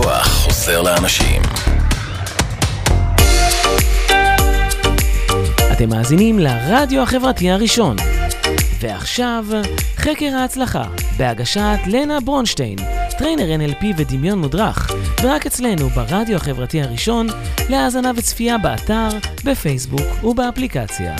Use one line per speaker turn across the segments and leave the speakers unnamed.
הכוח חוזר לאנשים.
אתם מאזינים לרדיו החברתי הראשון. ועכשיו, חקר ההצלחה, בהגשת לנה ברונשטיין, טריינר NLP ודמיון מודרך, ורק אצלנו ברדיו החברתי הראשון, להאזנה וצפייה באתר, בפייסבוק ובאפליקציה.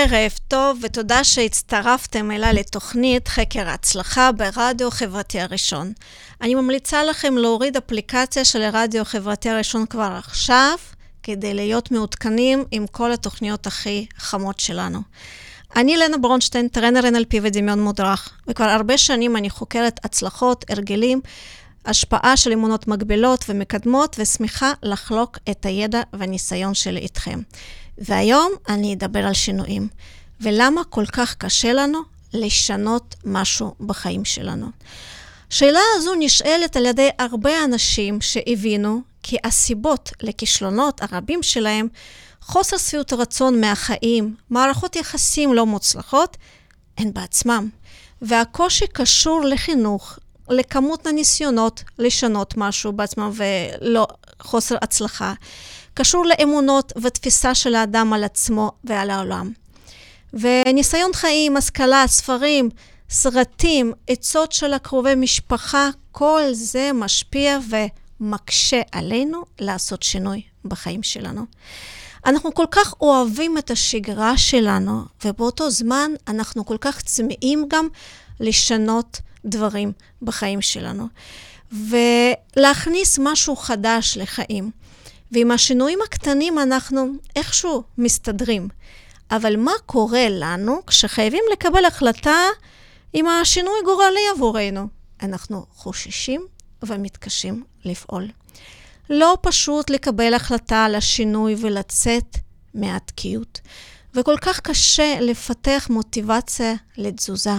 ערב טוב, ותודה שהצטרפתם אליי לתוכנית חקר ההצלחה ברדיו החברתי הראשון. אני ממליצה לכם להוריד אפליקציה של הרדיו החברתי הראשון כבר עכשיו, כדי להיות מעודכנים עם כל התוכניות הכי חמות שלנו. אני לנה ברונשטיין, טרנר NLP ודמיון מודרך, וכבר הרבה שנים אני חוקרת הצלחות, הרגלים, השפעה של אמונות מגבילות ומקדמות, ושמחה לחלוק את הידע והניסיון שלי איתכם. והיום אני אדבר על שינויים, ולמה כל כך קשה לנו לשנות משהו בחיים שלנו. השאלה הזו נשאלת על ידי הרבה אנשים שהבינו כי הסיבות לכישלונות הרבים שלהם, חוסר שביעות רצון מהחיים, מערכות יחסים לא מוצלחות, הן בעצמם. והקושי קשור לחינוך, לכמות הניסיונות לשנות משהו בעצמם ולא חוסר הצלחה. קשור לאמונות ותפיסה של האדם על עצמו ועל העולם. וניסיון חיים, השכלה, ספרים, סרטים, עצות של הקרובי משפחה, כל זה משפיע ומקשה עלינו לעשות שינוי בחיים שלנו. אנחנו כל כך אוהבים את השגרה שלנו, ובאותו זמן אנחנו כל כך צמאים גם לשנות דברים בחיים שלנו. ולהכניס משהו חדש לחיים. ועם השינויים הקטנים אנחנו איכשהו מסתדרים. אבל מה קורה לנו כשחייבים לקבל החלטה עם השינוי גורלי עבורנו? אנחנו חוששים ומתקשים לפעול. לא פשוט לקבל החלטה על השינוי ולצאת מהתקיעות, וכל כך קשה לפתח מוטיבציה לתזוזה.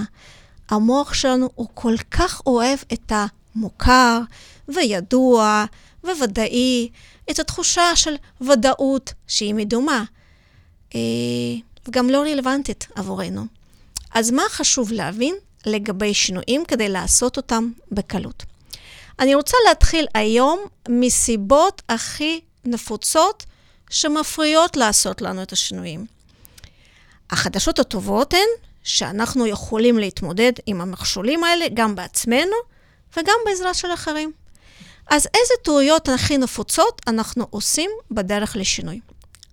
המוח שלנו הוא כל כך אוהב את המוכר וידוע וודאי, את התחושה של ודאות שהיא מדומה, אה, וגם לא רלוונטית עבורנו. אז מה חשוב להבין לגבי שינויים כדי לעשות אותם בקלות? אני רוצה להתחיל היום מסיבות הכי נפוצות שמפריעות לעשות לנו את השינויים. החדשות הטובות הן שאנחנו יכולים להתמודד עם המכשולים האלה גם בעצמנו וגם בעזרה של אחרים. אז איזה טעויות הכי נפוצות אנחנו עושים בדרך לשינוי?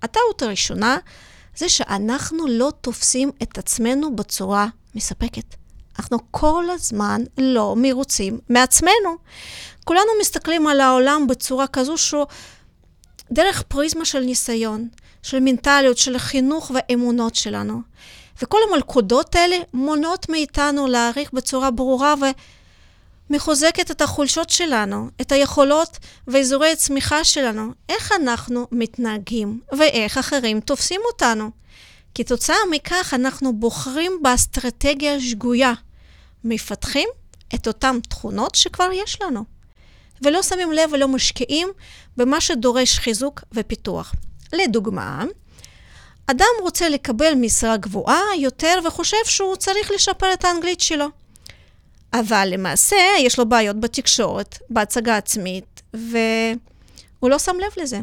הטעות הראשונה זה שאנחנו לא תופסים את עצמנו בצורה מספקת. אנחנו כל הזמן לא מרוצים מעצמנו. כולנו מסתכלים על העולם בצורה כזו שהוא דרך פריזמה של ניסיון, של מנטליות, של החינוך והאמונות שלנו. וכל המלכודות האלה מונעות מאיתנו להעריך בצורה ברורה ומחוזקת את החולשות שלנו, את היכולות ואזורי הצמיחה שלנו, איך אנחנו מתנהגים ואיך אחרים תופסים אותנו. כתוצאה מכך אנחנו בוחרים באסטרטגיה שגויה, מפתחים את אותן תכונות שכבר יש לנו, ולא שמים לב ולא משקיעים במה שדורש חיזוק ופיתוח. לדוגמה, אדם רוצה לקבל משרה גבוהה יותר וחושב שהוא צריך לשפר את האנגלית שלו. אבל למעשה יש לו בעיות בתקשורת, בהצגה עצמית, והוא לא שם לב לזה.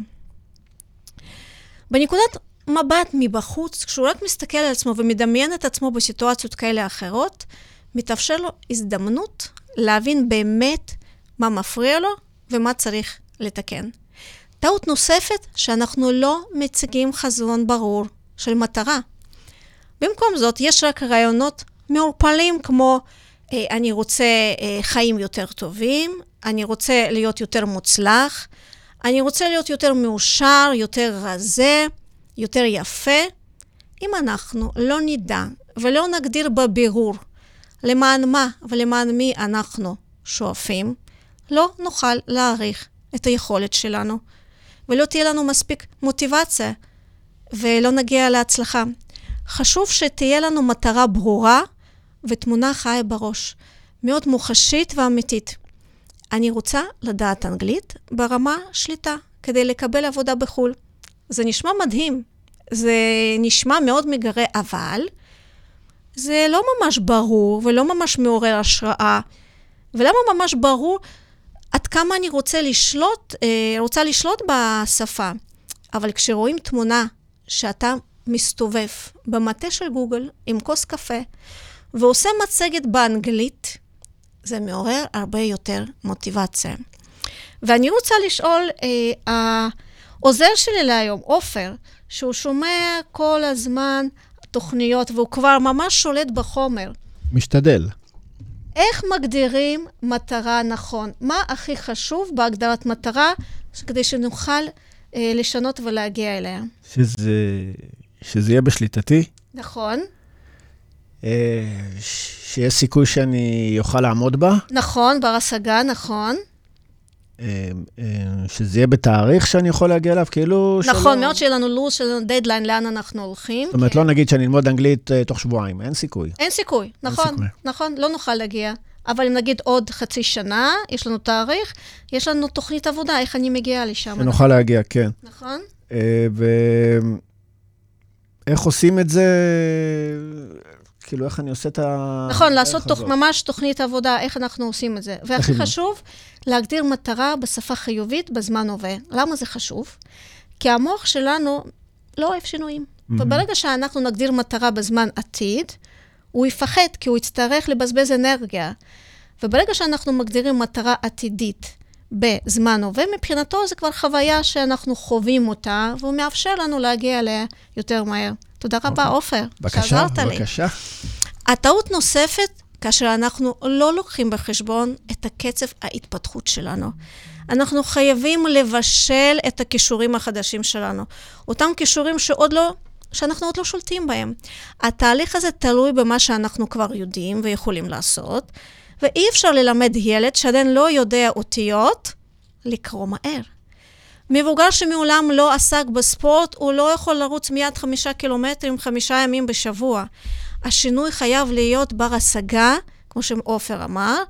בנקודת מבט מבחוץ, כשהוא רק מסתכל על עצמו ומדמיין את עצמו בסיטואציות כאלה אחרות, מתאפשר לו הזדמנות להבין באמת מה מפריע לו ומה צריך לתקן. טעות נוספת, שאנחנו לא מציגים חזון ברור של מטרה. במקום זאת, יש רק רעיונות מעורפלים כמו אה, אני רוצה אה, חיים יותר טובים, אני רוצה להיות יותר מוצלח, אני רוצה להיות יותר מאושר, יותר רזה, יותר יפה. אם אנחנו לא נדע ולא נגדיר בבירור למען מה ולמען מי אנחנו שואפים, לא נוכל להעריך את היכולת שלנו, ולא תהיה לנו מספיק מוטיבציה, ולא נגיע להצלחה. חשוב שתהיה לנו מטרה ברורה ותמונה חיה בראש, מאוד מוחשית ואמיתית. אני רוצה לדעת אנגלית ברמה שליטה, כדי לקבל עבודה בחו"ל. זה נשמע מדהים, זה נשמע מאוד מגרה, אבל זה לא ממש ברור ולא ממש מעורר השראה, ולמה ממש ברור עד כמה אני רוצה לשלוט, אה, רוצה לשלוט בשפה. אבל כשרואים תמונה שאתה מסתובב במטה של גוגל עם כוס קפה ועושה מצגת באנגלית, זה מעורר הרבה יותר מוטיבציה. ואני רוצה לשאול, אה, העוזר שלי להיום, עופר, שהוא שומע כל הזמן תוכניות והוא כבר ממש שולט בחומר.
משתדל.
איך מגדירים מטרה נכון? מה הכי חשוב בהגדרת מטרה כדי שנוכל לשנות ולהגיע אליה?
שזה, שזה יהיה בשליטתי.
נכון.
אה, שיש סיכוי שאני אוכל לעמוד בה.
נכון, בר השגה, נכון.
אה, אה, שזה יהיה בתאריך שאני יכול להגיע אליו, כאילו...
נכון, שלא... מאוד שיהיה לנו לו"ז, שיהיה לנו דדליין לאן אנחנו הולכים.
זאת אומרת, כן. לא נגיד שאני אלמוד אנגלית תוך שבועיים, אין סיכוי.
אין סיכוי, נכון, אין סיכוי. נכון, לא נוכל להגיע. אבל אם נגיד עוד חצי שנה, יש לנו תאריך, יש לנו תוכנית עבודה, איך אני מגיעה לשם.
שנוכל להגיע, כן.
נכון. Uh,
ואיך עושים את זה, כאילו, איך אני עושה את ה...
נכון, לעשות תוך, ממש תוכנית עבודה, איך אנחנו עושים את זה. והכי חשוב, להגדיר מטרה בשפה חיובית בזמן הווה. למה זה חשוב? כי המוח שלנו לא אוהב שינויים. Mm-hmm. וברגע שאנחנו נגדיר מטרה בזמן עתיד, הוא יפחד, כי הוא יצטרך לבזבז אנרגיה. וברגע שאנחנו מגדירים מטרה עתידית בזמן הווה, מבחינתו זה כבר חוויה שאנחנו חווים אותה, והוא מאפשר לנו להגיע אליה יותר מהר. תודה רבה, אוקיי. עופר,
שעזרת לי. בבקשה.
הטעות נוספת, כאשר אנחנו לא לוקחים בחשבון את הקצב ההתפתחות שלנו. אנחנו חייבים לבשל את הכישורים החדשים שלנו. אותם כישורים שעוד לא, שאנחנו עוד לא שולטים בהם. התהליך הזה תלוי במה שאנחנו כבר יודעים ויכולים לעשות, ואי אפשר ללמד ילד שעדיין לא יודע אותיות לקרוא מהר. מבוגר שמעולם לא עסק בספורט, הוא לא יכול לרוץ מיד חמישה קילומטרים חמישה ימים בשבוע. השינוי חייב להיות בר השגה, כמו שעופר אמר,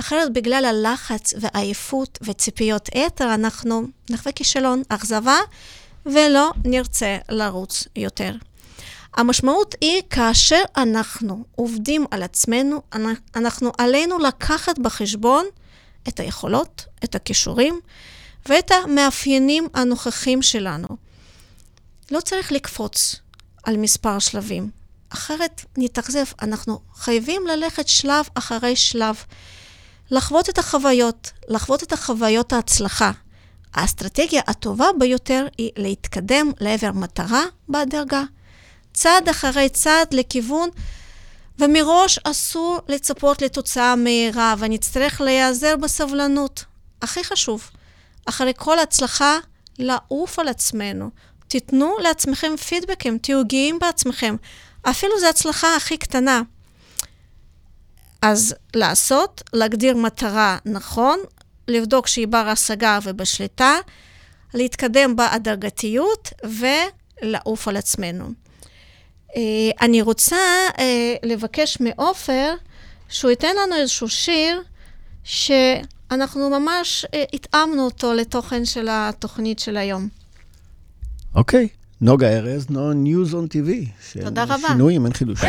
אחרת בגלל הלחץ והעייפות וציפיות יתר, אנחנו נחווה כישלון, אכזבה, ולא נרצה לרוץ יותר. המשמעות היא כאשר אנחנו עובדים על עצמנו, אנחנו עלינו לקחת בחשבון את היכולות, את הכישורים, ואת המאפיינים הנוכחים שלנו. לא צריך לקפוץ על מספר שלבים, אחרת נתאכזב. אנחנו חייבים ללכת שלב אחרי שלב, לחוות את החוויות, לחוות את החוויות ההצלחה. האסטרטגיה הטובה ביותר היא להתקדם לעבר מטרה בהדרגה, צעד אחרי צעד לכיוון, ומראש אסור לצפות לתוצאה מהירה, ונצטרך להיעזר בסבלנות. הכי חשוב, אחרי כל הצלחה, לעוף על עצמנו. תיתנו לעצמכם פידבקים, תהיו גאים בעצמכם. אפילו זו הצלחה הכי קטנה. אז לעשות, להגדיר מטרה נכון, לבדוק שהיא בר השגה ובשליטה, להתקדם בהדרגתיות ולעוף על עצמנו. אה, אני רוצה אה, לבקש מעופר שהוא ייתן לנו איזשהו שיר ש... אנחנו ממש אה, התאמנו אותו לתוכן של התוכנית של היום.
אוקיי, נוגה ארז, נו ניוז און טיווי.
תודה רבה.
שינויים, אין חידושים.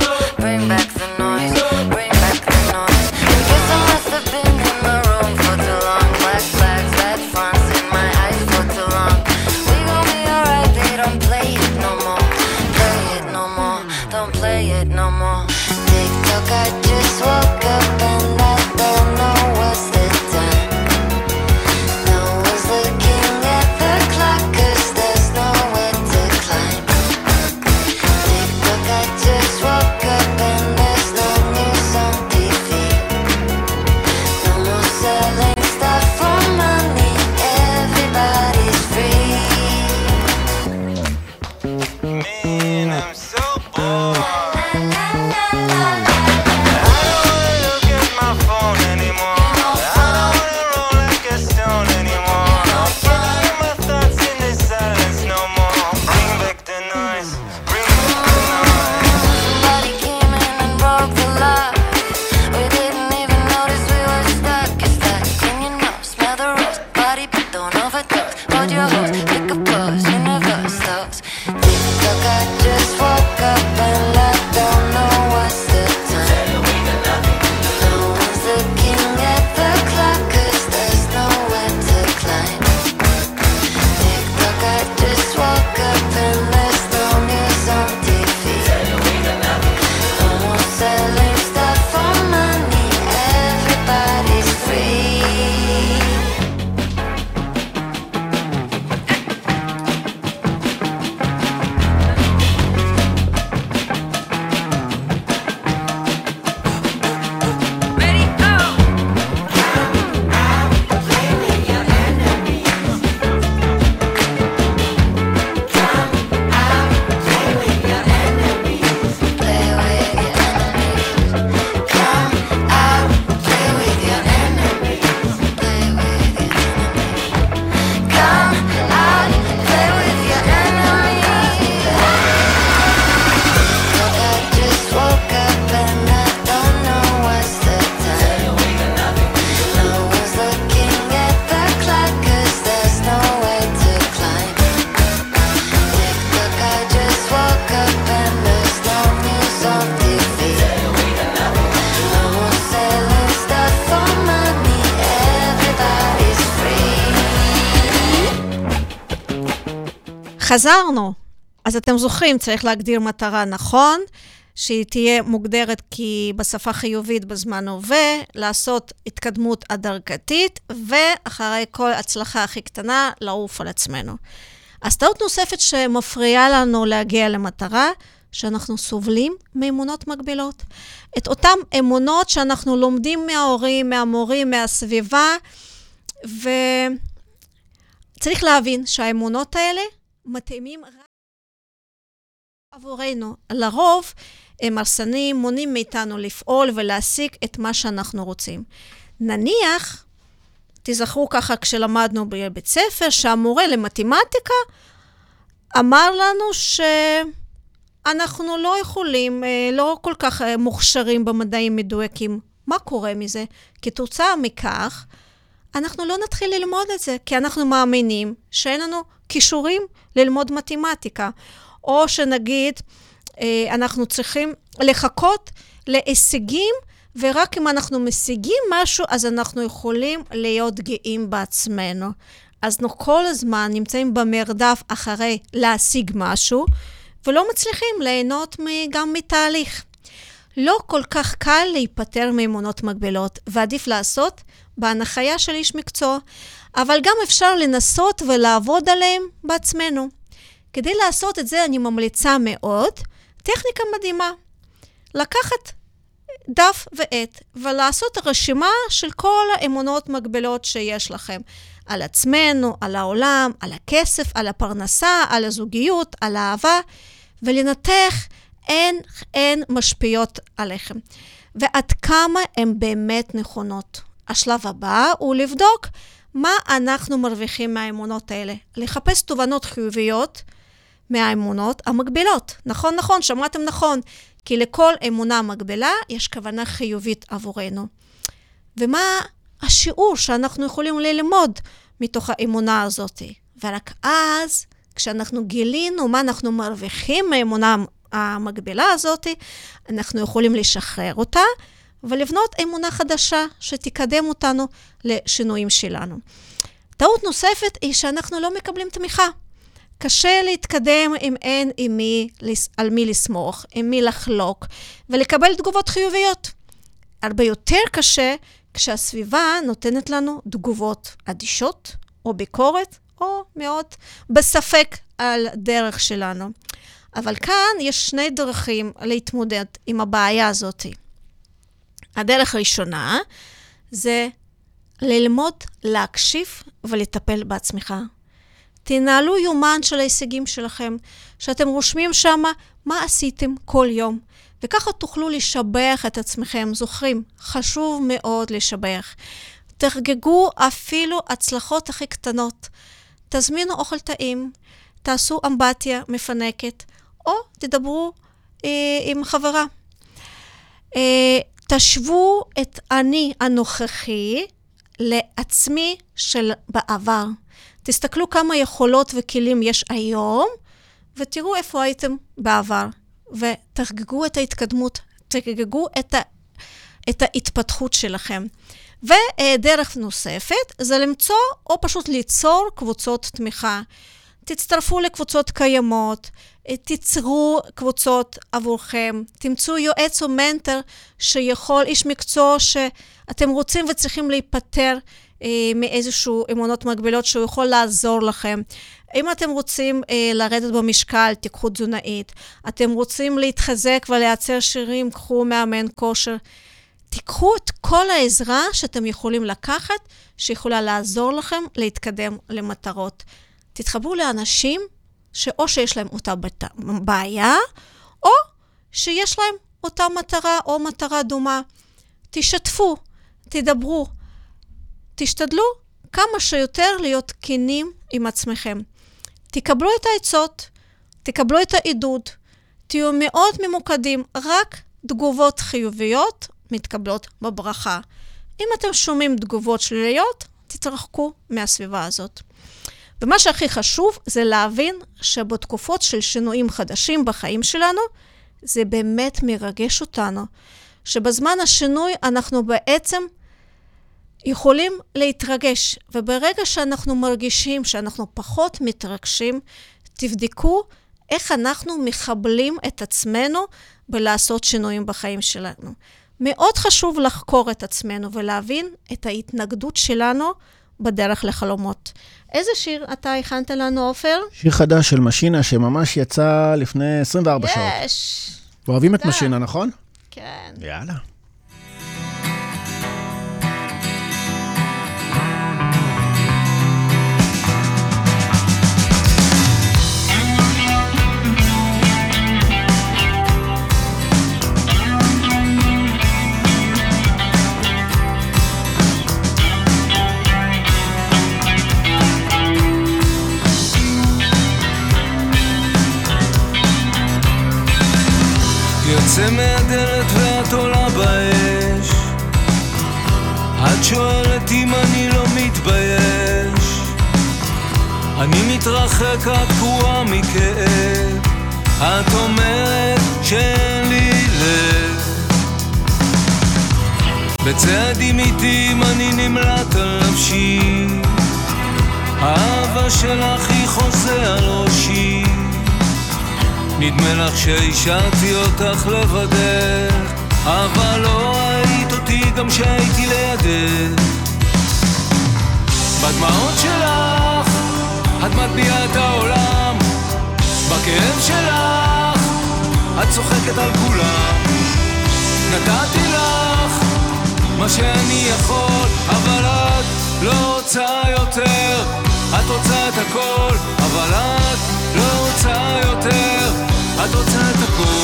חזרנו. אז אתם זוכרים, צריך להגדיר מטרה נכון, שהיא תהיה מוגדרת כי בשפה חיובית בזמן הווה, לעשות התקדמות הדרגתית, ואחרי כל הצלחה הכי קטנה, לעוף על עצמנו. אז טעות נוספת שמפריעה לנו להגיע למטרה, שאנחנו סובלים מאמונות מגבילות. את אותן אמונות שאנחנו לומדים מההורים, מהמורים, מהסביבה, וצריך להבין שהאמונות האלה מתאימים רק עבורנו. לרוב הם הרסנים, מונעים מאיתנו לפעול ולהשיג את מה שאנחנו רוצים. נניח, תזכרו ככה כשלמדנו בבית ספר, שהמורה למתמטיקה אמר לנו שאנחנו לא יכולים, אה, לא כל כך אה, מוכשרים במדעים מדויקים. מה קורה מזה? כתוצאה מכך, אנחנו לא נתחיל ללמוד את זה, כי אנחנו מאמינים שאין לנו כישורים ללמוד מתמטיקה. או שנגיד, אה, אנחנו צריכים לחכות להישגים, ורק אם אנחנו משיגים משהו, אז אנחנו יכולים להיות גאים בעצמנו. אז אנחנו כל הזמן נמצאים במרדף אחרי להשיג משהו, ולא מצליחים ליהנות גם מתהליך. לא כל כך קל להיפטר מאמונות מגבילות, ועדיף לעשות בהנחיה של איש מקצוע, אבל גם אפשר לנסות ולעבוד עליהם בעצמנו. כדי לעשות את זה אני ממליצה מאוד, טכניקה מדהימה. לקחת דף ועט ולעשות רשימה של כל האמונות מגבילות שיש לכם. על עצמנו, על העולם, על הכסף, על הפרנסה, על הזוגיות, על האהבה, ולנתח הן, הן משפיעות עליכם. ועד כמה הן באמת נכונות. השלב הבא הוא לבדוק מה אנחנו מרוויחים מהאמונות האלה. לחפש תובנות חיוביות מהאמונות המגבילות. נכון, נכון, שמעתם נכון. כי לכל אמונה מגבילה יש כוונה חיובית עבורנו. ומה השיעור שאנחנו יכולים ללמוד מתוך האמונה הזאת? ורק אז, כשאנחנו גילינו מה אנחנו מרוויחים מהאמונה המגבילה הזאת, אנחנו יכולים לשחרר אותה ולבנות אמונה חדשה שתקדם אותנו לשינויים שלנו. טעות נוספת היא שאנחנו לא מקבלים תמיכה. קשה להתקדם אם אין עם מי, על מי לסמוך, עם מי לחלוק, ולקבל תגובות חיוביות. הרבה יותר קשה כשהסביבה נותנת לנו תגובות אדישות, או ביקורת, או מאוד בספק על דרך שלנו. אבל כאן יש שני דרכים להתמודד עם הבעיה הזאת. הדרך הראשונה זה ללמוד להקשיב ולטפל בעצמך. תנהלו יומן של ההישגים שלכם, שאתם רושמים שם מה עשיתם כל יום, וככה תוכלו לשבח את עצמכם. זוכרים, חשוב מאוד לשבח. תחגגו אפילו הצלחות הכי קטנות. תזמינו אוכל טעים, תעשו אמבטיה מפנקת, או תדברו אה, עם חברה. אה, תשוו את אני הנוכחי לעצמי של בעבר. תסתכלו כמה יכולות וכלים יש היום, ותראו איפה הייתם בעבר, ותחגגו את ההתקדמות, תחגגו את, ה, את ההתפתחות שלכם. ודרך נוספת זה למצוא או פשוט ליצור קבוצות תמיכה. תצטרפו לקבוצות קיימות, תיצרו קבוצות עבורכם, תמצאו יועץ או מנטר שיכול, איש מקצוע שאתם רוצים וצריכים להיפטר אה, מאיזשהו אמונות מגבילות שהוא יכול לעזור לכם. אם אתם רוצים אה, לרדת במשקל, תיקחו תזונאית. אתם רוצים להתחזק ולייצר שירים, קחו מאמן כושר. תיקחו את כל העזרה שאתם יכולים לקחת, שיכולה לעזור לכם להתקדם למטרות. תתחברו לאנשים שאו שיש להם אותה בעיה, או שיש להם אותה מטרה או מטרה דומה. תשתפו, תדברו. תשתדלו כמה שיותר להיות כנים עם עצמכם. תקבלו את העצות, תקבלו את העידוד, תהיו מאוד ממוקדים, רק תגובות חיוביות מתקבלות בברכה. אם אתם שומעים תגובות שליליות, תתרחקו מהסביבה הזאת. ומה שהכי חשוב זה להבין שבתקופות של שינויים חדשים בחיים שלנו, זה באמת מרגש אותנו. שבזמן השינוי אנחנו בעצם יכולים להתרגש, וברגע שאנחנו מרגישים שאנחנו פחות מתרגשים, תבדקו איך אנחנו מחבלים את עצמנו בלעשות שינויים בחיים שלנו. מאוד חשוב לחקור את עצמנו ולהבין את ההתנגדות שלנו בדרך לחלומות. איזה שיר אתה הכנת לנו, עופר?
שיר חדש של משינה שממש יצא לפני 24 שעות.
יש.
אוהבים את. משינה, נכון?
כן.
יאללה.
יוצא מהדלת ואת עולה באש. את שואלת אם אני לא מתבייש. אני מתרחק, את קרועה מכאב. את אומרת שאין לי לב. בצעדים איטיים אני נמלט על נפשי. האהבה שלך היא חוזה על ראשי נדמה לך שהשארתי אותך לבדך אבל לא ראית אותי גם שהייתי לידך. בדמעות שלך את מטביעה את העולם בכאב שלך את צוחקת על כולם. נתתי לך מה שאני יכול אבל את לא רוצה יותר. את רוצה את הכל אבל את לא רוצה יותר את רוצה את הכל.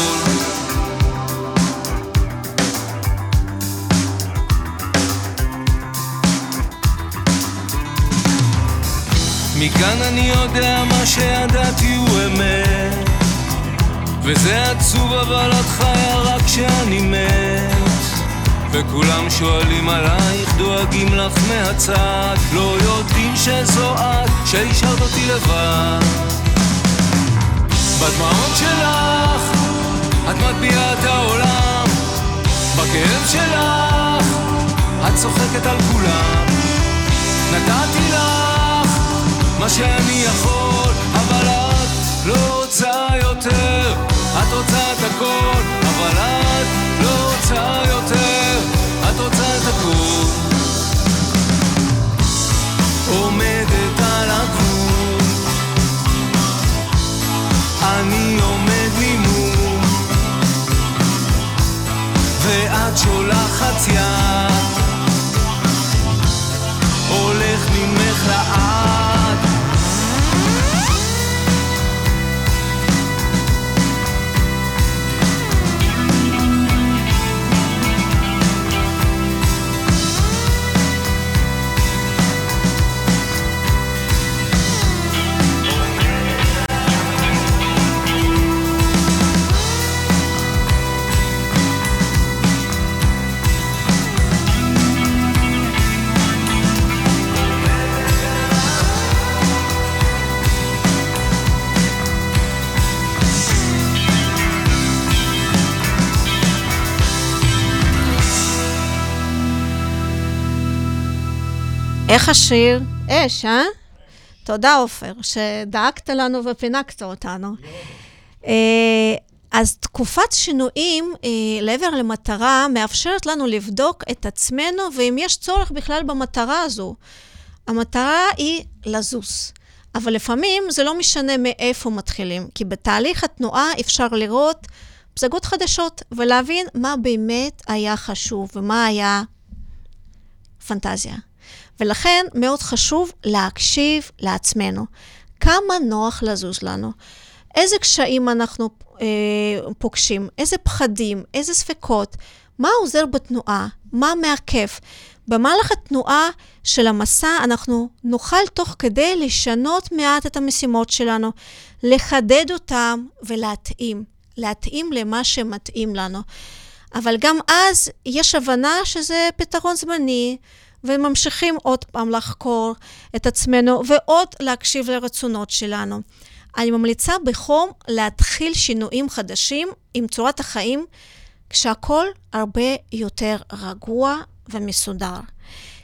מכאן אני יודע מה שידעתי הוא אמת. וזה עצוב אבל את חיה רק כשאני מת. וכולם שואלים עלייך, דואגים לך מהצד. לא יודעים שזו את, שהשארת אותי לבד בדמעות שלך, את מטביעה את העולם בכאב שלך, את צוחקת על כולם. נתתי לך מה שאני יכול, אבל את לא רוצה יותר. את רוצה את הכל,
איך השיר? אש, אה? תודה, עופר, שדאגת לנו ופינקת אותנו. אה, אז תקופת שינויים אה, לעבר למטרה מאפשרת לנו לבדוק את עצמנו, ואם יש צורך בכלל במטרה הזו. המטרה היא לזוז. אבל לפעמים זה לא משנה מאיפה מתחילים, כי בתהליך התנועה אפשר לראות פסגות חדשות ולהבין מה באמת היה חשוב ומה היה פנטזיה. ולכן מאוד חשוב להקשיב לעצמנו. כמה נוח לזוז לנו? איזה קשיים אנחנו אה, פוגשים? איזה פחדים? איזה ספקות? מה עוזר בתנועה? מה מעכב? במהלך התנועה של המסע אנחנו נוכל תוך כדי לשנות מעט את המשימות שלנו, לחדד אותם ולהתאים, להתאים למה שמתאים לנו. אבל גם אז יש הבנה שזה פתרון זמני, וממשיכים עוד פעם לחקור את עצמנו ועוד להקשיב לרצונות שלנו. אני ממליצה בחום להתחיל שינויים חדשים עם צורת החיים, כשהכול הרבה יותר רגוע ומסודר.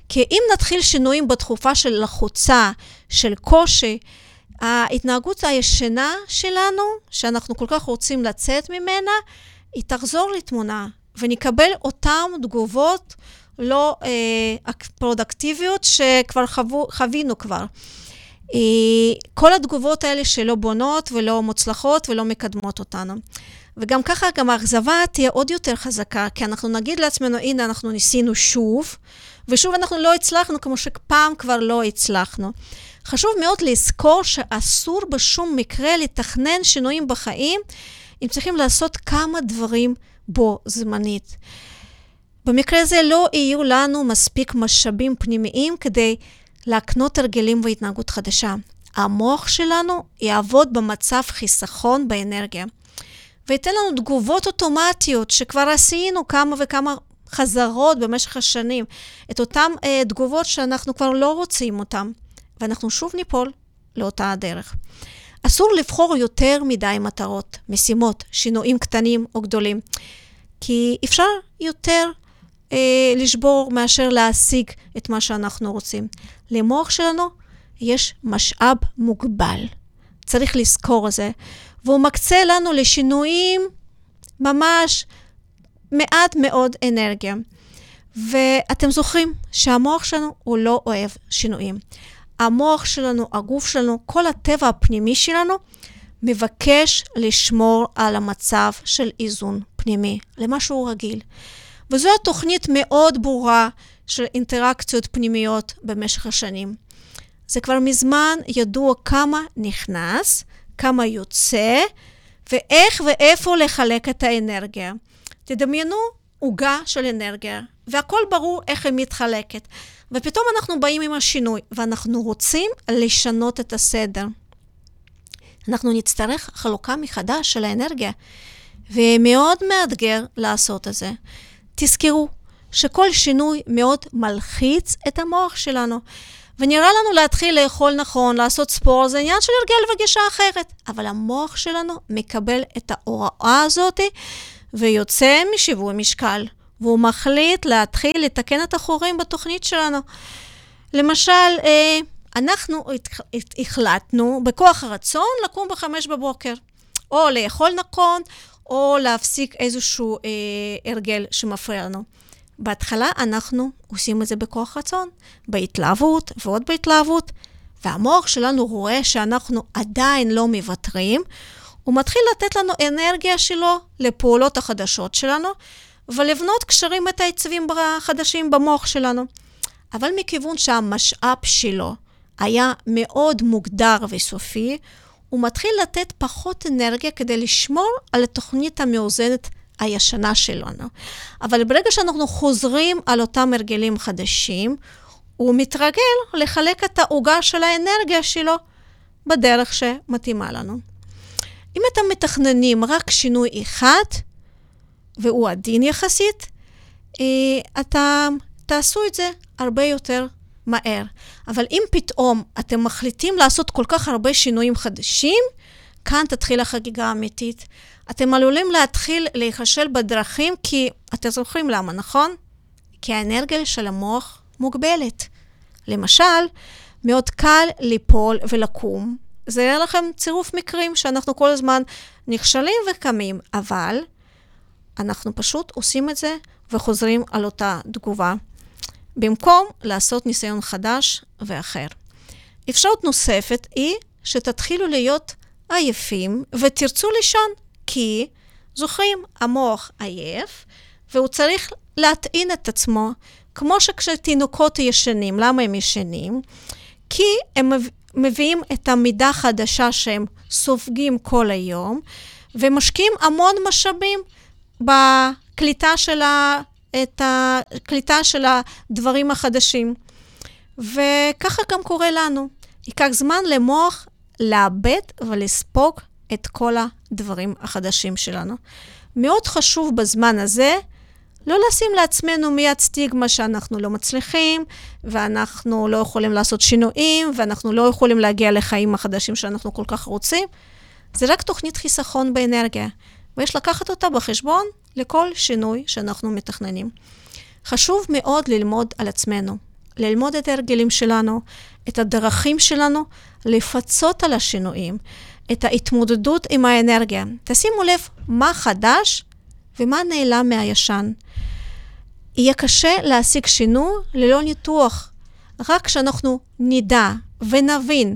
כי אם נתחיל שינויים בתקופה של לחוצה, של קושי, ההתנהגות הישנה שלנו, שאנחנו כל כך רוצים לצאת ממנה, היא תחזור לתמונה, ונקבל אותן תגובות לא אה, פרודקטיביות שכבר חוו, חווינו כבר. אה, כל התגובות האלה שלא בונות ולא מוצלחות ולא מקדמות אותנו. וגם ככה, גם האכזבה תהיה עוד יותר חזקה, כי אנחנו נגיד לעצמנו, הנה, אנחנו ניסינו שוב, ושוב אנחנו לא הצלחנו כמו שפעם כבר לא הצלחנו. חשוב מאוד לזכור שאסור בשום מקרה לתכנן שינויים בחיים, אם צריכים לעשות כמה דברים בו זמנית. במקרה הזה לא יהיו לנו מספיק משאבים פנימיים כדי להקנות הרגלים והתנהגות חדשה. המוח שלנו יעבוד במצב חיסכון באנרגיה, וייתן לנו תגובות אוטומטיות שכבר עשינו כמה וכמה חזרות במשך השנים, את אותן אה, תגובות שאנחנו כבר לא רוצים אותן, ואנחנו שוב ניפול לאותה הדרך. אסור לבחור יותר מדי מטרות, משימות, שינויים קטנים או גדולים, כי אפשר יותר אה, לשבור מאשר להשיג את מה שאנחנו רוצים. למוח שלנו יש משאב מוגבל, צריך לזכור את זה, והוא מקצה לנו לשינויים ממש מעט מאוד אנרגיה. ואתם זוכרים שהמוח שלנו הוא לא אוהב שינויים. המוח שלנו, הגוף שלנו, כל הטבע הפנימי שלנו, מבקש לשמור על המצב של איזון פנימי, למה שהוא רגיל. וזו התוכנית מאוד ברורה של אינטראקציות פנימיות במשך השנים. זה כבר מזמן ידוע כמה נכנס, כמה יוצא, ואיך ואיפה לחלק את האנרגיה. תדמיינו עוגה של אנרגיה, והכל ברור איך היא מתחלקת. ופתאום אנחנו באים עם השינוי, ואנחנו רוצים לשנות את הסדר. אנחנו נצטרך חלוקה מחדש של האנרגיה, ומאוד מאתגר לעשות את זה. תזכרו שכל שינוי מאוד מלחיץ את המוח שלנו. ונראה לנו להתחיל לאכול נכון, לעשות ספורט, זה עניין של הרגל וגישה אחרת. אבל המוח שלנו מקבל את ההוראה הזאת ויוצא משיווי משקל. והוא מחליט להתחיל לתקן את החורים בתוכנית שלנו. למשל, אה, אנחנו החלטנו בכוח הרצון לקום בחמש בבוקר, או לאכול נכון, או להפסיק איזשהו אה, הרגל שמפריע לנו. בהתחלה אנחנו עושים את זה בכוח רצון, בהתלהבות ועוד בהתלהבות, והמוח שלנו רואה שאנחנו עדיין לא מוותרים, הוא מתחיל לתת לנו אנרגיה שלו לפעולות החדשות שלנו, ולבנות קשרים את העצבים החדשים במוח שלנו. אבל מכיוון שהמשאב שלו היה מאוד מוגדר וסופי, הוא מתחיל לתת פחות אנרגיה כדי לשמור על התוכנית המאוזנת הישנה שלנו. אבל ברגע שאנחנו חוזרים על אותם הרגלים חדשים, הוא מתרגל לחלק את העוגה של האנרגיה שלו בדרך שמתאימה לנו. אם אתם מתכננים רק שינוי אחד, והוא עדין יחסית, אה, אתה תעשו את זה הרבה יותר מהר. אבל אם פתאום אתם מחליטים לעשות כל כך הרבה שינויים חדשים, כאן תתחיל החגיגה האמיתית. אתם עלולים להתחיל להיכשל בדרכים, כי אתם זוכרים למה, נכון? כי האנרגיה של המוח מוגבלת. למשל, מאוד קל ליפול ולקום. זה יהיה לכם צירוף מקרים שאנחנו כל הזמן נכשלים וקמים, אבל אנחנו פשוט עושים את זה וחוזרים על אותה תגובה, במקום לעשות ניסיון חדש ואחר. אפשרות נוספת היא שתתחילו להיות עייפים ותרצו לישון, כי, זוכרים, המוח עייף והוא צריך להטעין את עצמו, כמו שכשתינוקות ישנים, למה הם ישנים? כי הם מביאים את המידה החדשה שהם סופגים כל היום, ומשקיעים המון משאבים בקליטה של, ה, את הקליטה של הדברים החדשים. וככה גם קורה לנו. ייקח זמן למוח לאבד ולספוג את כל הדברים החדשים שלנו. מאוד חשוב בזמן הזה לא לשים לעצמנו מיד סטיגמה שאנחנו לא מצליחים, ואנחנו לא יכולים לעשות שינויים, ואנחנו לא יכולים להגיע לחיים החדשים שאנחנו כל כך רוצים. זה רק תוכנית חיסכון באנרגיה. ויש לקחת אותה בחשבון לכל שינוי שאנחנו מתכננים. חשוב מאוד ללמוד על עצמנו, ללמוד את ההרגלים שלנו, את הדרכים שלנו, לפצות על השינויים, את ההתמודדות עם האנרגיה. תשימו לב מה חדש ומה נעלם מהישן. יהיה קשה להשיג שינוי ללא ניתוח. רק כשאנחנו נדע ונבין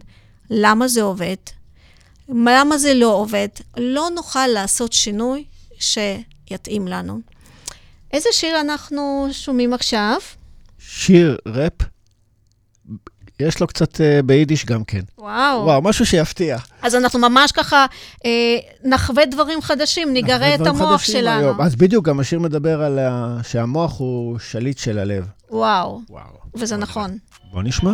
למה זה עובד, למה זה לא עובד, לא נוכל לעשות שינוי שיתאים לנו. איזה שיר אנחנו שומעים עכשיו?
שיר ראפ, יש לו קצת אה, ביידיש גם כן.
וואו.
וואו, משהו שיפתיע.
אז אנחנו ממש ככה אה, נחווה דברים חדשים, נגרה את המוח שלנו.
היום. אז בדיוק, גם השיר מדבר על ה... שהמוח הוא שליט של הלב.
וואו,
וואו.
וזה נכון.
בוא נשמע.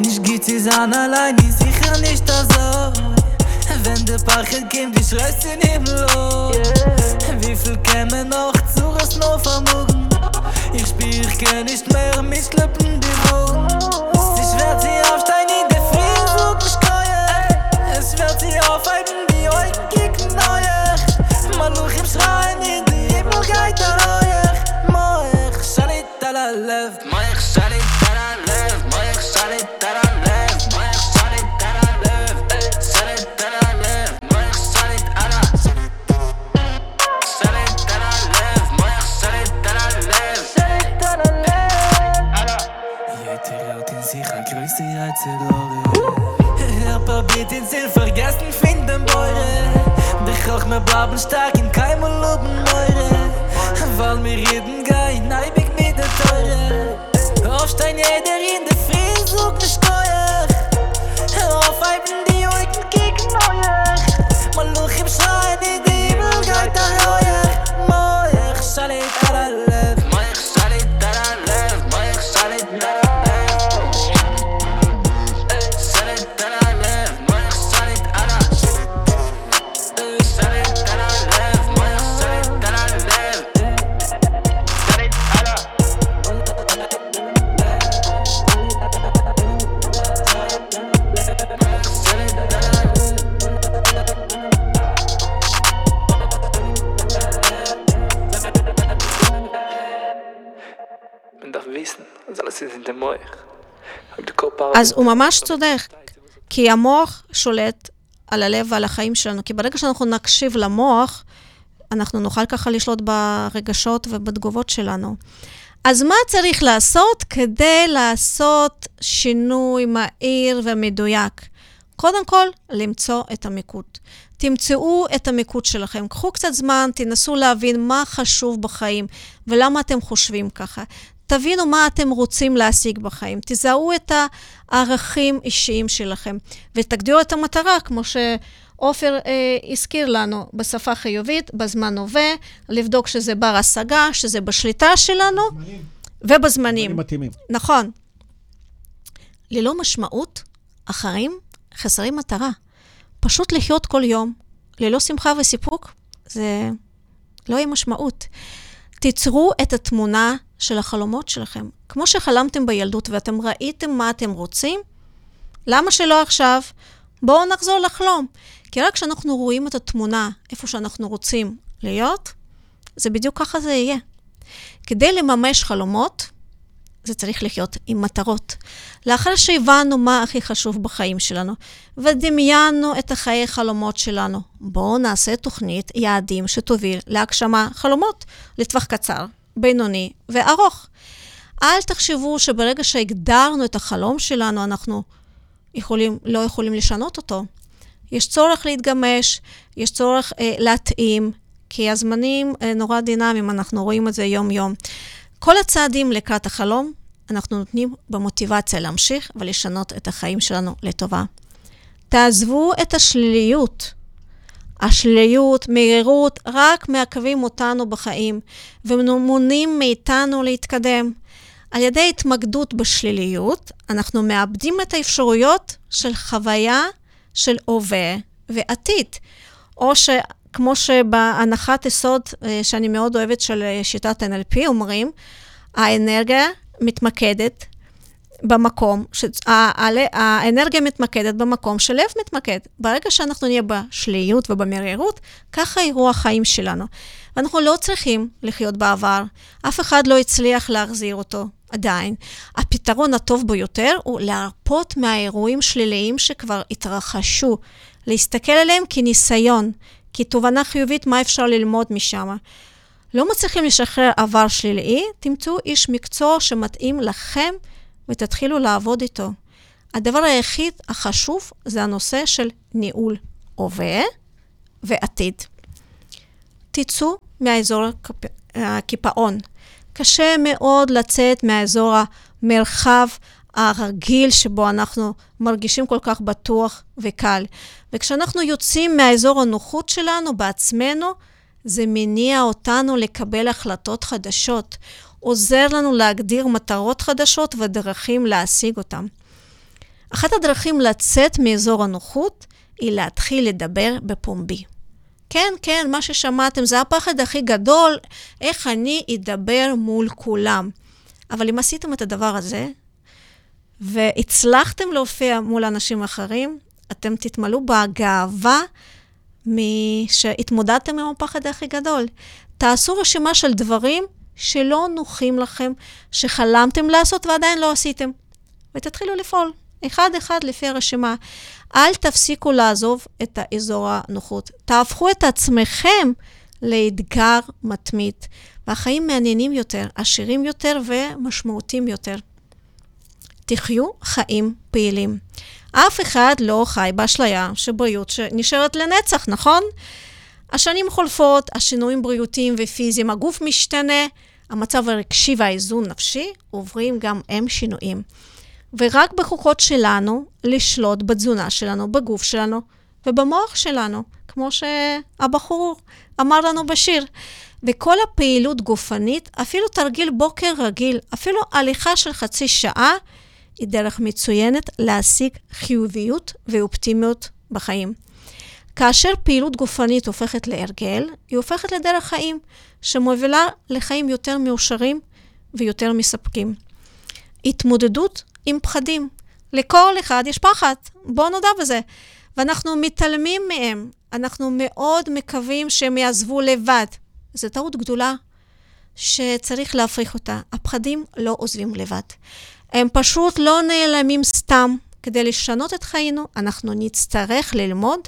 Nicht geht sie an allein, die sicher nicht da soll. Wenn der Pachet kommt, ich reiß den Himmel los. Wie viel kämen noch zu es noch vermogen? Ich spür, ich kann nicht mehr mit Lippen die mijn blauwen staak in keimel op
אז הוא ממש צודק, כי המוח שולט על הלב ועל החיים שלנו, כי ברגע שאנחנו נקשיב למוח, אנחנו נוכל ככה לשלוט ברגשות ובתגובות שלנו. אז מה צריך לעשות כדי לעשות שינוי מהיר ומדויק? קודם כל, למצוא את המיקוד. תמצאו את המיקוד שלכם. קחו קצת זמן, תנסו להבין מה חשוב בחיים ולמה אתם חושבים ככה. תבינו מה אתם רוצים להשיג בחיים. תזהו את הערכים אישיים שלכם ותגדירו את המטרה, כמו שעופר אה, הזכיר לנו, בשפה חיובית, בזמן הווה, לבדוק שזה בר השגה, שזה בשליטה שלנו ובזמנים.
דברים מתאימים.
נכון. ללא משמעות, אחרים חסרים מטרה. פשוט לחיות כל יום, ללא שמחה וסיפוק, זה לא יהיה משמעות. תיצרו את התמונה של החלומות שלכם. כמו שחלמתם בילדות ואתם ראיתם מה אתם רוצים, למה שלא עכשיו? בואו נחזור לחלום. כי רק כשאנחנו רואים את התמונה איפה שאנחנו רוצים להיות, זה בדיוק ככה זה יהיה. כדי לממש חלומות, זה צריך לחיות עם מטרות. לאחר שהבנו מה הכי חשוב בחיים שלנו, ודמיינו את החיי חלומות שלנו, בואו נעשה תוכנית יעדים שתוביל להגשמה חלומות לטווח קצר, בינוני וארוך. אל תחשבו שברגע שהגדרנו את החלום שלנו, אנחנו יכולים, לא יכולים לשנות אותו. יש צורך להתגמש, יש צורך אה, להתאים, כי הזמנים אה, נורא דינמיים, אנחנו רואים את זה יום-יום. כל הצעדים לקראת החלום, אנחנו נותנים במוטיבציה להמשיך ולשנות את החיים שלנו לטובה. תעזבו את השליליות. השליליות, מהירות, רק מעכבים אותנו בחיים ומונעים מאיתנו להתקדם. על ידי התמקדות בשליליות, אנחנו מאבדים את האפשרויות של חוויה של הווה ועתיד. או שכמו שבהנחת יסוד, אה, שאני מאוד אוהבת של אה, שיטת NLP, אומרים, האנרגיה מתמקדת במקום, שהאנרגיה מתמקדת במקום שלב מתמקד. ברגע שאנחנו נהיה בשליליות ובמרירות, ככה יראו החיים שלנו. ואנחנו לא צריכים לחיות בעבר, אף אחד לא הצליח להחזיר אותו עדיין. הפתרון הטוב ביותר הוא להרפות מהאירועים שליליים שכבר התרחשו, להסתכל עליהם כניסיון, כתובנה חיובית, מה אפשר ללמוד משם. לא מצליחים לשחרר עבר שלילי, תמצאו איש מקצוע שמתאים לכם ותתחילו לעבוד איתו. הדבר היחיד החשוב זה הנושא של ניהול הווה ועתיד. תצאו מאזור הקיפאון. קשה מאוד לצאת מאזור המרחב הרגיל שבו אנחנו מרגישים כל כך בטוח וקל. וכשאנחנו יוצאים מאזור הנוחות שלנו בעצמנו, זה מניע אותנו לקבל החלטות חדשות, עוזר לנו להגדיר מטרות חדשות ודרכים להשיג אותן. אחת הדרכים לצאת מאזור הנוחות היא להתחיל לדבר בפומבי. כן, כן, מה ששמעתם זה הפחד הכי גדול, איך אני אדבר מול כולם. אבל אם עשיתם את הדבר הזה, והצלחתם להופיע מול אנשים אחרים, אתם תתמלאו בגאווה שהתמודדתם עם הפחד הכי גדול. תעשו רשימה של דברים שלא נוחים לכם, שחלמתם לעשות ועדיין לא עשיתם, ותתחילו לפעול, אחד-אחד לפי הרשימה. אל תפסיקו לעזוב את האזור הנוחות. תהפכו את עצמכם לאתגר מתמיד, והחיים מעניינים יותר, עשירים יותר ומשמעותיים יותר. תחיו חיים פעילים. אף אחד לא חי באשליה שבריאות שנשארת לנצח, נכון? השנים חולפות, השינויים בריאותיים ופיזיים, הגוף משתנה, המצב הרגשי והאיזון נפשי עוברים גם הם שינויים. ורק בכוחות שלנו לשלוט בתזונה שלנו, בגוף שלנו ובמוח שלנו, כמו שהבחור אמר לנו בשיר. וכל הפעילות גופנית, אפילו תרגיל בוקר רגיל, אפילו הליכה של חצי שעה, היא דרך מצוינת להשיג חיוביות ואופטימיות בחיים. כאשר פעילות גופנית הופכת להרגל, היא הופכת לדרך חיים, שמובילה לחיים יותר מאושרים ויותר מספקים. התמודדות עם פחדים. לכל אחד יש פחד, בואו נודע בזה. ואנחנו מתעלמים מהם. אנחנו מאוד מקווים שהם יעזבו לבד. זו טעות גדולה שצריך להפריך אותה. הפחדים לא עוזבים לבד. הם פשוט לא נעלמים סתם. כדי לשנות את חיינו, אנחנו נצטרך ללמוד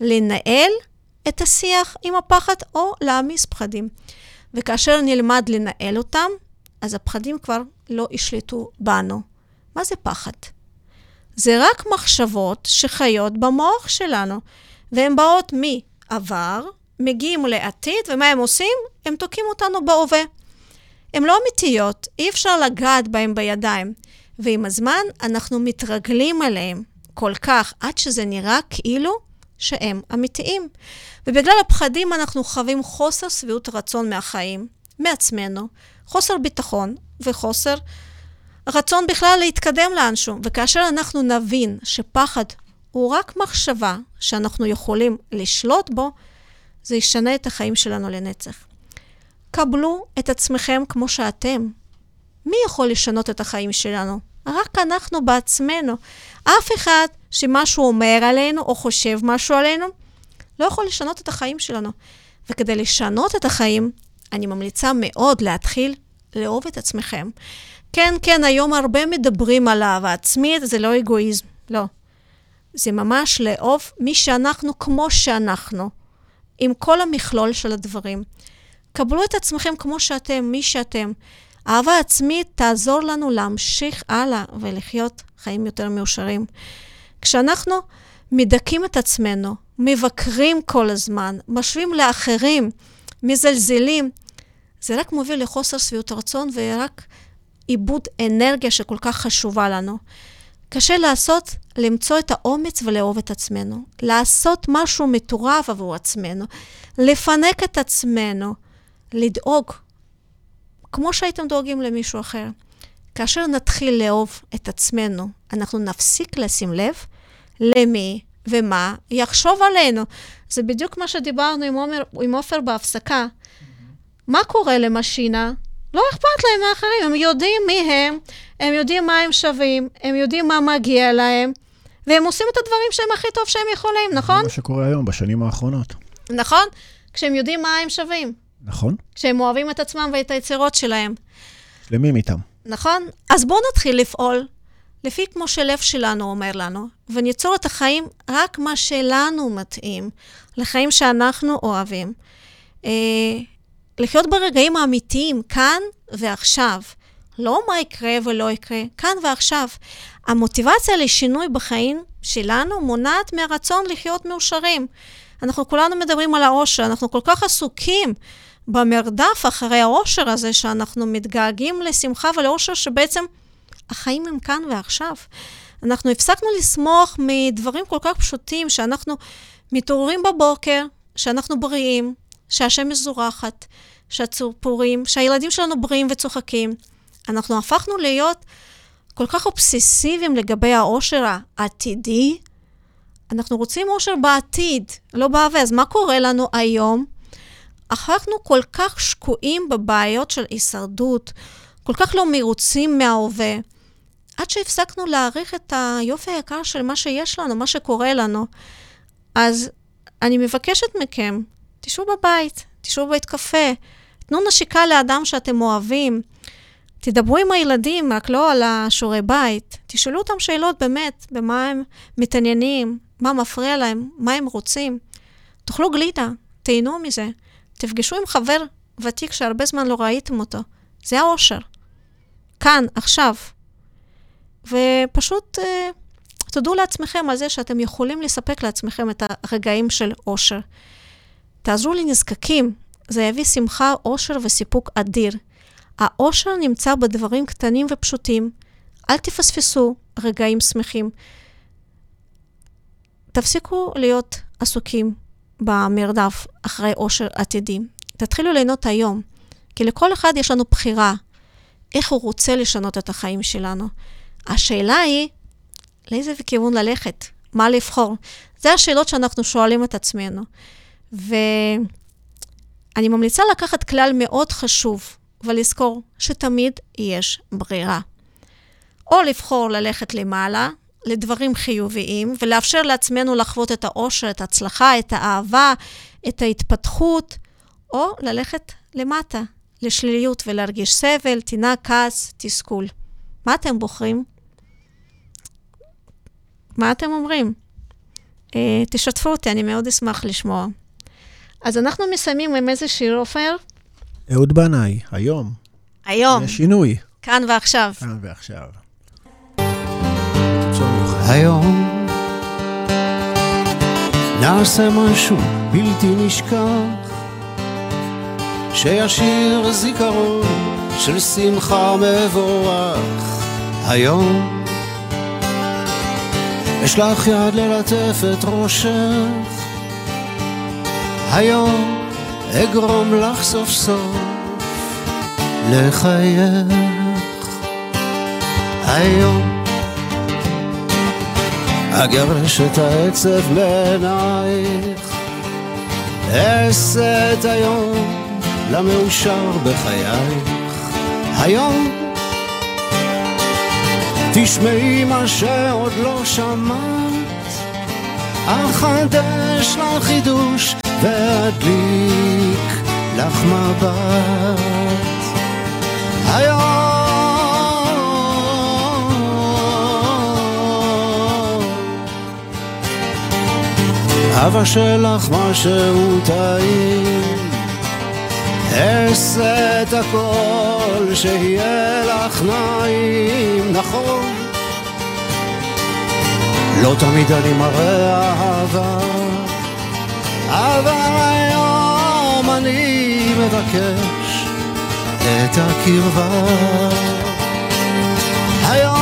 לנהל את השיח עם הפחד או להעמיס פחדים. וכאשר נלמד לנהל אותם, אז הפחדים כבר לא ישלטו בנו. מה זה פחד? זה רק מחשבות שחיות במוח שלנו, והן באות מעבר, מגיעים לעתיד, ומה הם עושים? הם תוקעים אותנו בהווה. הן לא אמיתיות, אי אפשר לגעת בהן בידיים. ועם הזמן אנחנו מתרגלים עליהן כל כך, עד שזה נראה כאילו שהם אמיתיים. ובגלל הפחדים אנחנו חווים חוסר שביעות רצון מהחיים, מעצמנו, חוסר ביטחון וחוסר רצון בכלל להתקדם לאנשהו. וכאשר אנחנו נבין שפחד הוא רק מחשבה שאנחנו יכולים לשלוט בו, זה ישנה את החיים שלנו לנצח. קבלו את עצמכם כמו שאתם. מי יכול לשנות את החיים שלנו? רק אנחנו בעצמנו. אף אחד שמשהו אומר עלינו או חושב משהו עלינו, לא יכול לשנות את החיים שלנו. וכדי לשנות את החיים, אני ממליצה מאוד להתחיל לאהוב את עצמכם. כן, כן, היום הרבה מדברים על אהבה עצמית, זה לא אגואיזם, לא. זה ממש לאהוב מי שאנחנו כמו שאנחנו, עם כל המכלול של הדברים. קבלו את עצמכם כמו שאתם, מי שאתם. אהבה עצמית תעזור לנו להמשיך הלאה ולחיות חיים יותר מאושרים. כשאנחנו מדכאים את עצמנו, מבקרים כל הזמן, משווים לאחרים, מזלזלים, זה רק מוביל לחוסר שביעות רצון ורק איבוד אנרגיה שכל כך חשובה לנו. קשה לעשות, למצוא את האומץ ולאהוב את עצמנו. לעשות משהו מטורף עבור עצמנו. לפנק את עצמנו. לדאוג, כמו שהייתם דואגים למישהו אחר. כאשר נתחיל לאהוב את עצמנו, אנחנו נפסיק לשים לב למי ומה יחשוב עלינו. זה בדיוק מה שדיברנו עם עומר, עם עופר בהפסקה. מה קורה למשינה לא אכפת להם מאחרים, הם יודעים מי הם, הם יודעים מה הם שווים, הם יודעים מה מגיע להם, והם עושים את הדברים שהם הכי טוב שהם יכולים, נכון?
זה מה שקורה היום, בשנים האחרונות.
נכון? כשהם יודעים מה הם שווים,
נכון?
כשהם אוהבים את עצמם ואת היצירות שלהם.
שלמים איתם.
נכון? אז בואו נתחיל לפעול לפי כמו שלב שלנו אומר לנו, וניצור את החיים רק מה שלנו מתאים, לחיים שאנחנו אוהבים. אה, לחיות ברגעים האמיתיים, כאן ועכשיו. לא מה יקרה ולא יקרה, כאן ועכשיו. המוטיבציה לשינוי בחיים שלנו מונעת מהרצון לחיות מאושרים. אנחנו כולנו מדברים על העושר, אנחנו כל כך עסוקים במרדף אחרי העושר הזה, שאנחנו מתגעגעים לשמחה ולעושר שבעצם החיים הם כאן ועכשיו. אנחנו הפסקנו לסמוך מדברים כל כך פשוטים, שאנחנו מתעוררים בבוקר, שאנחנו בריאים, שהשמש זורחת, שהציפורים, שהילדים שלנו בריאים וצוחקים. אנחנו הפכנו להיות כל כך אובססיביים לגבי העושר העתידי. אנחנו רוצים עושר בעתיד, לא בהווה. אז מה קורה לנו היום? הפכנו כל כך שקועים בבעיות של הישרדות, כל כך לא מרוצים מההווה, עד שהפסקנו להעריך את היופי היקר של מה שיש לנו, מה שקורה לנו. אז אני מבקשת מכם, תשבו בבית, תשבו בבית קפה, תנו נשיקה לאדם שאתם אוהבים, תדברו עם הילדים, רק לא על השיעורי בית. תשאלו אותם שאלות באמת, במה הם מתעניינים, מה מפריע להם, מה הם רוצים. תאכלו גלידה, תהנו מזה. תפגשו עם חבר ותיק שהרבה זמן לא ראיתם אותו. זה האושר. כאן, עכשיו. ופשוט אה, תודו לעצמכם על זה שאתם יכולים לספק לעצמכם את הרגעים של אושר. תעזרו לנזקקים, זה יביא שמחה, אושר וסיפוק אדיר. האושר נמצא בדברים קטנים ופשוטים. אל תפספסו רגעים שמחים. תפסיקו להיות עסוקים במרדף אחרי אושר עתידי. תתחילו ליהנות היום, כי לכל אחד יש לנו בחירה איך הוא רוצה לשנות את החיים שלנו. השאלה היא, לאיזה כיוון ללכת? מה לבחור? זה השאלות שאנחנו שואלים את עצמנו. ואני ממליצה לקחת כלל מאוד חשוב ולזכור שתמיד יש ברירה. או לבחור ללכת למעלה, לדברים חיוביים, ולאפשר לעצמנו לחוות את האושר, את ההצלחה, את האהבה, את ההתפתחות, או ללכת למטה, לשליליות ולהרגיש סבל, טינה, כעס, תסכול. מה אתם בוחרים? מה אתם אומרים? אה, תשתפו אותי, אני מאוד אשמח לשמוע. אז אנחנו מסיימים עם איזה שיר, עופר?
אהוד בנאי, היום.
היום,
יש שינוי.
כאן ועכשיו.
כאן ועכשיו.
היום. נעשה משהו בלתי נשכח שישאיר זיכרון של שמחה מבורך. היום. אשלח יד ללטף את ראשך. היום אגרום לך סוף סוף לחייך. היום אגרש את העצב מעינייך אעשה את היום למאושר בחייך. היום תשמעי מה שעוד לא שמעת. אחדש לך חידוש ואדליק לך מבט. היום אבא שלך משהו טעים. אעשה את הכל שיהיה לך נעים, נכון? לא תמיד אני מראה אהבה אבל היום אני מבקש את הקרבה. היום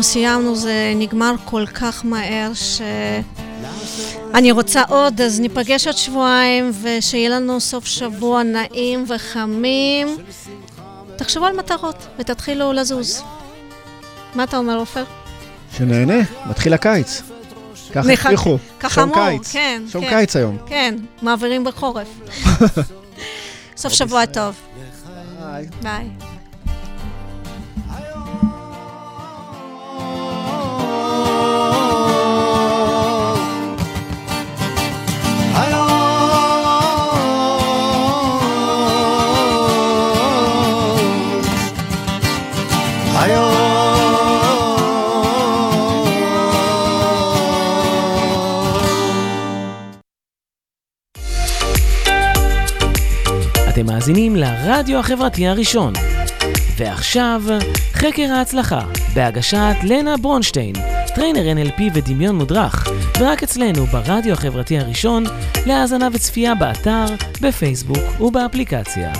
אנחנו סיימנו, זה נגמר כל כך מהר ש... אני רוצה עוד, אז ניפגש עוד שבועיים, ושיהיה לנו סוף שבוע נעים וחמים. תחשבו על מטרות ותתחילו לזוז. מה אתה אומר, עופר?
שנהנה, מתחיל הקיץ. ככה הבטיחו.
אמרו,
קיץ.
כן,
שעון
כן.
קיץ היום.
כן, מעבירים בחורף. סוף שבוע טוב. ביי.
אתם מאזינים לרדיו החברתי הראשון. ועכשיו, חקר ההצלחה, בהגשת לנה ברונשטיין, טריינר NLP ודמיון מודרך, ורק אצלנו ברדיו החברתי הראשון, להאזנה וצפייה באתר, בפייסבוק ובאפליקציה.